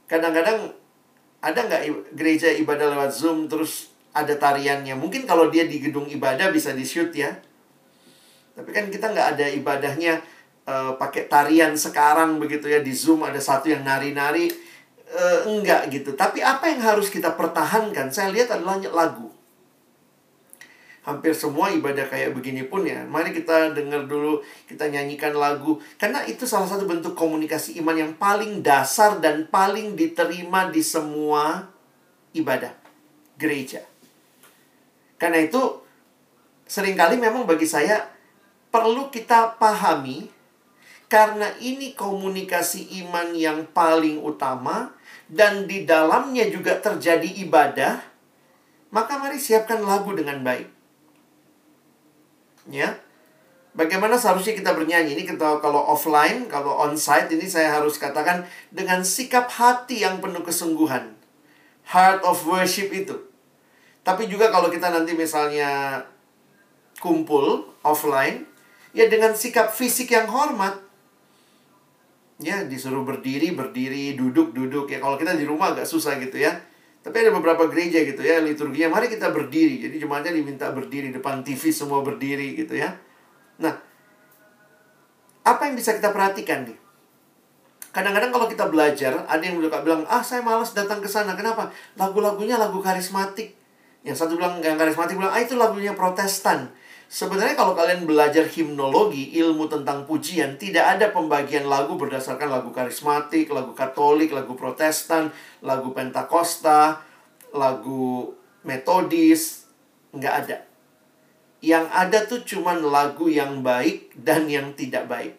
kadang-kadang ada nggak gereja ibadah lewat Zoom terus ada tariannya? Mungkin kalau dia di gedung ibadah bisa di shoot ya. Tapi kan kita nggak ada ibadahnya uh, pakai tarian sekarang begitu ya di Zoom ada satu yang nari-nari uh, enggak gitu. Tapi apa yang harus kita pertahankan? Saya lihat adalah lagu. Hampir semua ibadah kayak begini pun ya. Mari kita dengar dulu, kita nyanyikan lagu. Karena itu salah satu bentuk komunikasi iman yang paling dasar dan paling diterima di semua ibadah gereja. Karena itu sering kali memang bagi saya perlu kita pahami karena ini komunikasi iman yang paling utama dan di dalamnya juga terjadi ibadah, maka mari siapkan lagu dengan baik. Ya. Bagaimana seharusnya kita bernyanyi? Ini kita kalau offline, kalau onsite ini saya harus katakan dengan sikap hati yang penuh kesungguhan. Heart of worship itu. Tapi juga kalau kita nanti misalnya kumpul offline, ya dengan sikap fisik yang hormat. Ya, disuruh berdiri, berdiri, duduk, duduk. Ya, kalau kita di rumah agak susah gitu ya. Tapi ada beberapa gereja gitu ya, liturginya, mari kita berdiri. Jadi jemaatnya diminta berdiri, depan TV semua berdiri gitu ya. Nah, apa yang bisa kita perhatikan nih? Kadang-kadang kalau kita belajar, ada yang bilang, ah saya malas datang ke sana. Kenapa? Lagu-lagunya lagu karismatik. Yang satu bilang, yang karismatik bilang, ah itu lagunya protestan. Sebenarnya kalau kalian belajar himnologi, ilmu tentang pujian, tidak ada pembagian lagu berdasarkan lagu karismatik, lagu katolik, lagu protestan, lagu pentakosta, lagu metodis, nggak ada. Yang ada tuh cuman lagu yang baik dan yang tidak baik.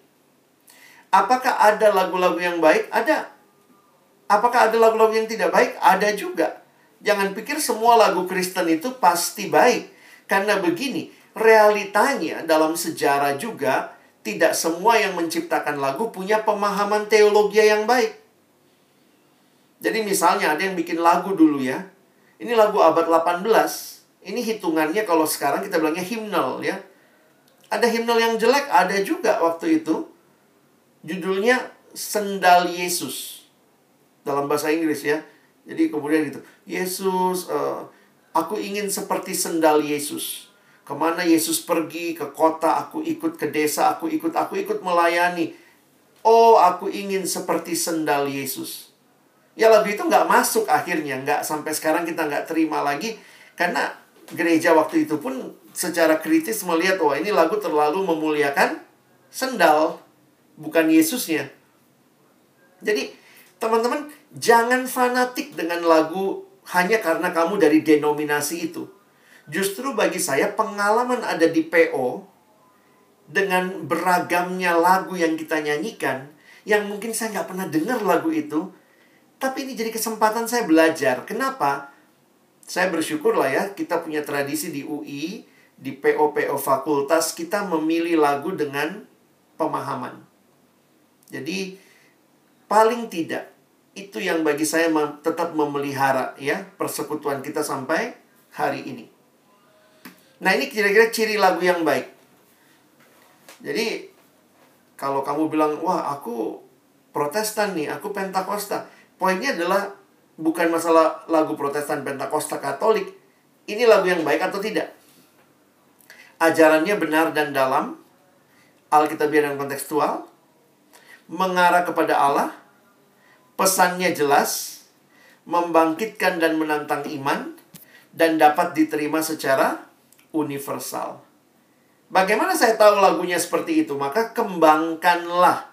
Apakah ada lagu-lagu yang baik? Ada. Apakah ada lagu-lagu yang tidak baik? Ada juga. Jangan pikir semua lagu Kristen itu pasti baik. Karena begini, realitanya dalam sejarah juga tidak semua yang menciptakan lagu punya pemahaman teologi yang baik. Jadi misalnya ada yang bikin lagu dulu ya. Ini lagu abad 18. Ini hitungannya kalau sekarang kita bilangnya himnal ya. Ada himnal yang jelek, ada juga waktu itu. Judulnya Sendal Yesus. Dalam bahasa Inggris ya. Jadi kemudian gitu. Yesus, uh, aku ingin seperti sendal Yesus. Ke mana Yesus pergi, ke kota, aku ikut ke desa, aku ikut, aku ikut melayani. Oh, aku ingin seperti sendal Yesus. Ya lagu itu nggak masuk akhirnya, nggak sampai sekarang kita nggak terima lagi. Karena gereja waktu itu pun secara kritis melihat, wah ini lagu terlalu memuliakan sendal, bukan Yesusnya. Jadi, teman-teman, jangan fanatik dengan lagu hanya karena kamu dari denominasi itu. Justru bagi saya pengalaman ada di PO dengan beragamnya lagu yang kita nyanyikan yang mungkin saya nggak pernah dengar lagu itu tapi ini jadi kesempatan saya belajar. Kenapa? Saya bersyukur lah ya kita punya tradisi di UI di PO-PO fakultas kita memilih lagu dengan pemahaman. Jadi paling tidak itu yang bagi saya tetap memelihara ya persekutuan kita sampai hari ini Nah ini kira-kira ciri lagu yang baik. Jadi kalau kamu bilang, wah aku protestan nih, aku pentakosta. Poinnya adalah bukan masalah lagu protestan, pentakosta, katolik. Ini lagu yang baik atau tidak? Ajarannya benar dan dalam, alkitabiah dan kontekstual, mengarah kepada Allah, pesannya jelas, membangkitkan dan menantang iman, dan dapat diterima secara universal. Bagaimana saya tahu lagunya seperti itu? Maka kembangkanlah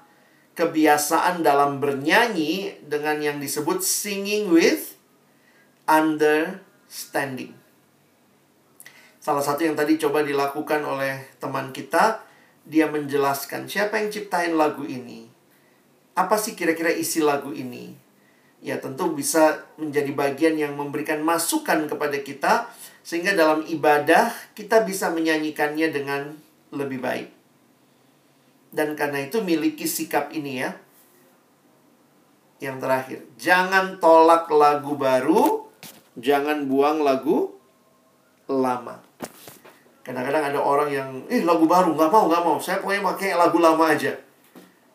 kebiasaan dalam bernyanyi dengan yang disebut singing with understanding. Salah satu yang tadi coba dilakukan oleh teman kita, dia menjelaskan siapa yang ciptain lagu ini. Apa sih kira-kira isi lagu ini? Ya tentu bisa menjadi bagian yang memberikan masukan kepada kita sehingga dalam ibadah kita bisa menyanyikannya dengan lebih baik. Dan karena itu miliki sikap ini ya. Yang terakhir, jangan tolak lagu baru, jangan buang lagu lama. Kadang-kadang ada orang yang, ih lagu baru, nggak mau, nggak mau. Saya pokoknya pakai lagu lama aja.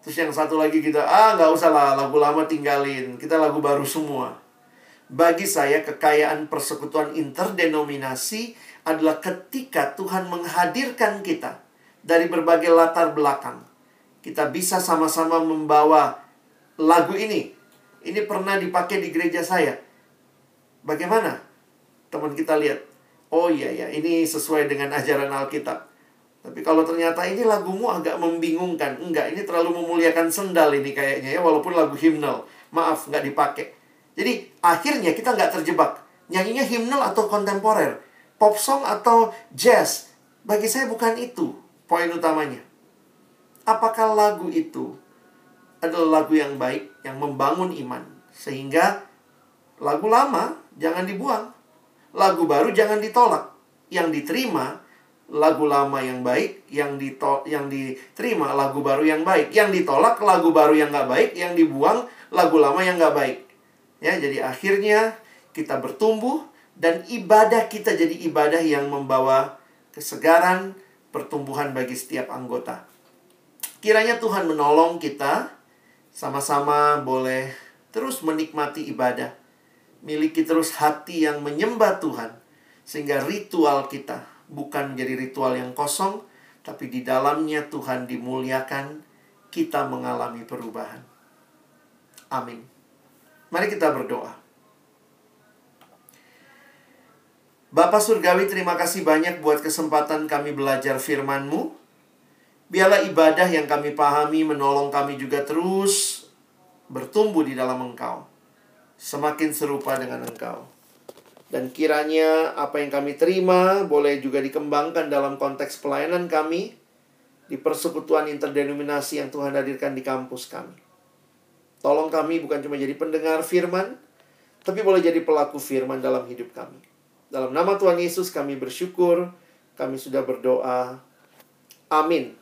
Terus yang satu lagi kita, ah nggak usah lah, lagu lama tinggalin. Kita lagu baru semua. Bagi saya kekayaan persekutuan interdenominasi adalah ketika Tuhan menghadirkan kita dari berbagai latar belakang. Kita bisa sama-sama membawa lagu ini. Ini pernah dipakai di gereja saya. Bagaimana? Teman kita lihat. Oh iya ya, ini sesuai dengan ajaran Alkitab. Tapi kalau ternyata ini lagumu agak membingungkan. Enggak, ini terlalu memuliakan sendal ini kayaknya ya. Walaupun lagu himnal. Maaf, nggak dipakai. Jadi akhirnya kita nggak terjebak. Nyanyinya himnal atau kontemporer. Pop song atau jazz. Bagi saya bukan itu poin utamanya. Apakah lagu itu adalah lagu yang baik, yang membangun iman. Sehingga lagu lama jangan dibuang. Lagu baru jangan ditolak. Yang diterima lagu lama yang baik, yang ditol yang diterima lagu baru yang baik, yang ditolak lagu baru yang nggak baik, yang dibuang lagu lama yang nggak baik. Ya, jadi akhirnya kita bertumbuh dan ibadah kita jadi ibadah yang membawa kesegaran, pertumbuhan bagi setiap anggota. Kiranya Tuhan menolong kita sama-sama boleh terus menikmati ibadah. Miliki terus hati yang menyembah Tuhan sehingga ritual kita bukan menjadi ritual yang kosong, tapi di dalamnya Tuhan dimuliakan, kita mengalami perubahan. Amin. Mari kita berdoa. Bapak Surgawi, terima kasih banyak buat kesempatan kami belajar firman-Mu. Biarlah ibadah yang kami pahami menolong kami juga terus bertumbuh di dalam Engkau. Semakin serupa dengan Engkau. Dan kiranya apa yang kami terima boleh juga dikembangkan dalam konteks pelayanan kami di persekutuan interdenominasi yang Tuhan hadirkan di kampus kami. Tolong kami bukan cuma jadi pendengar firman, tapi boleh jadi pelaku firman dalam hidup kami. Dalam nama Tuhan Yesus kami bersyukur, kami sudah berdoa. Amin.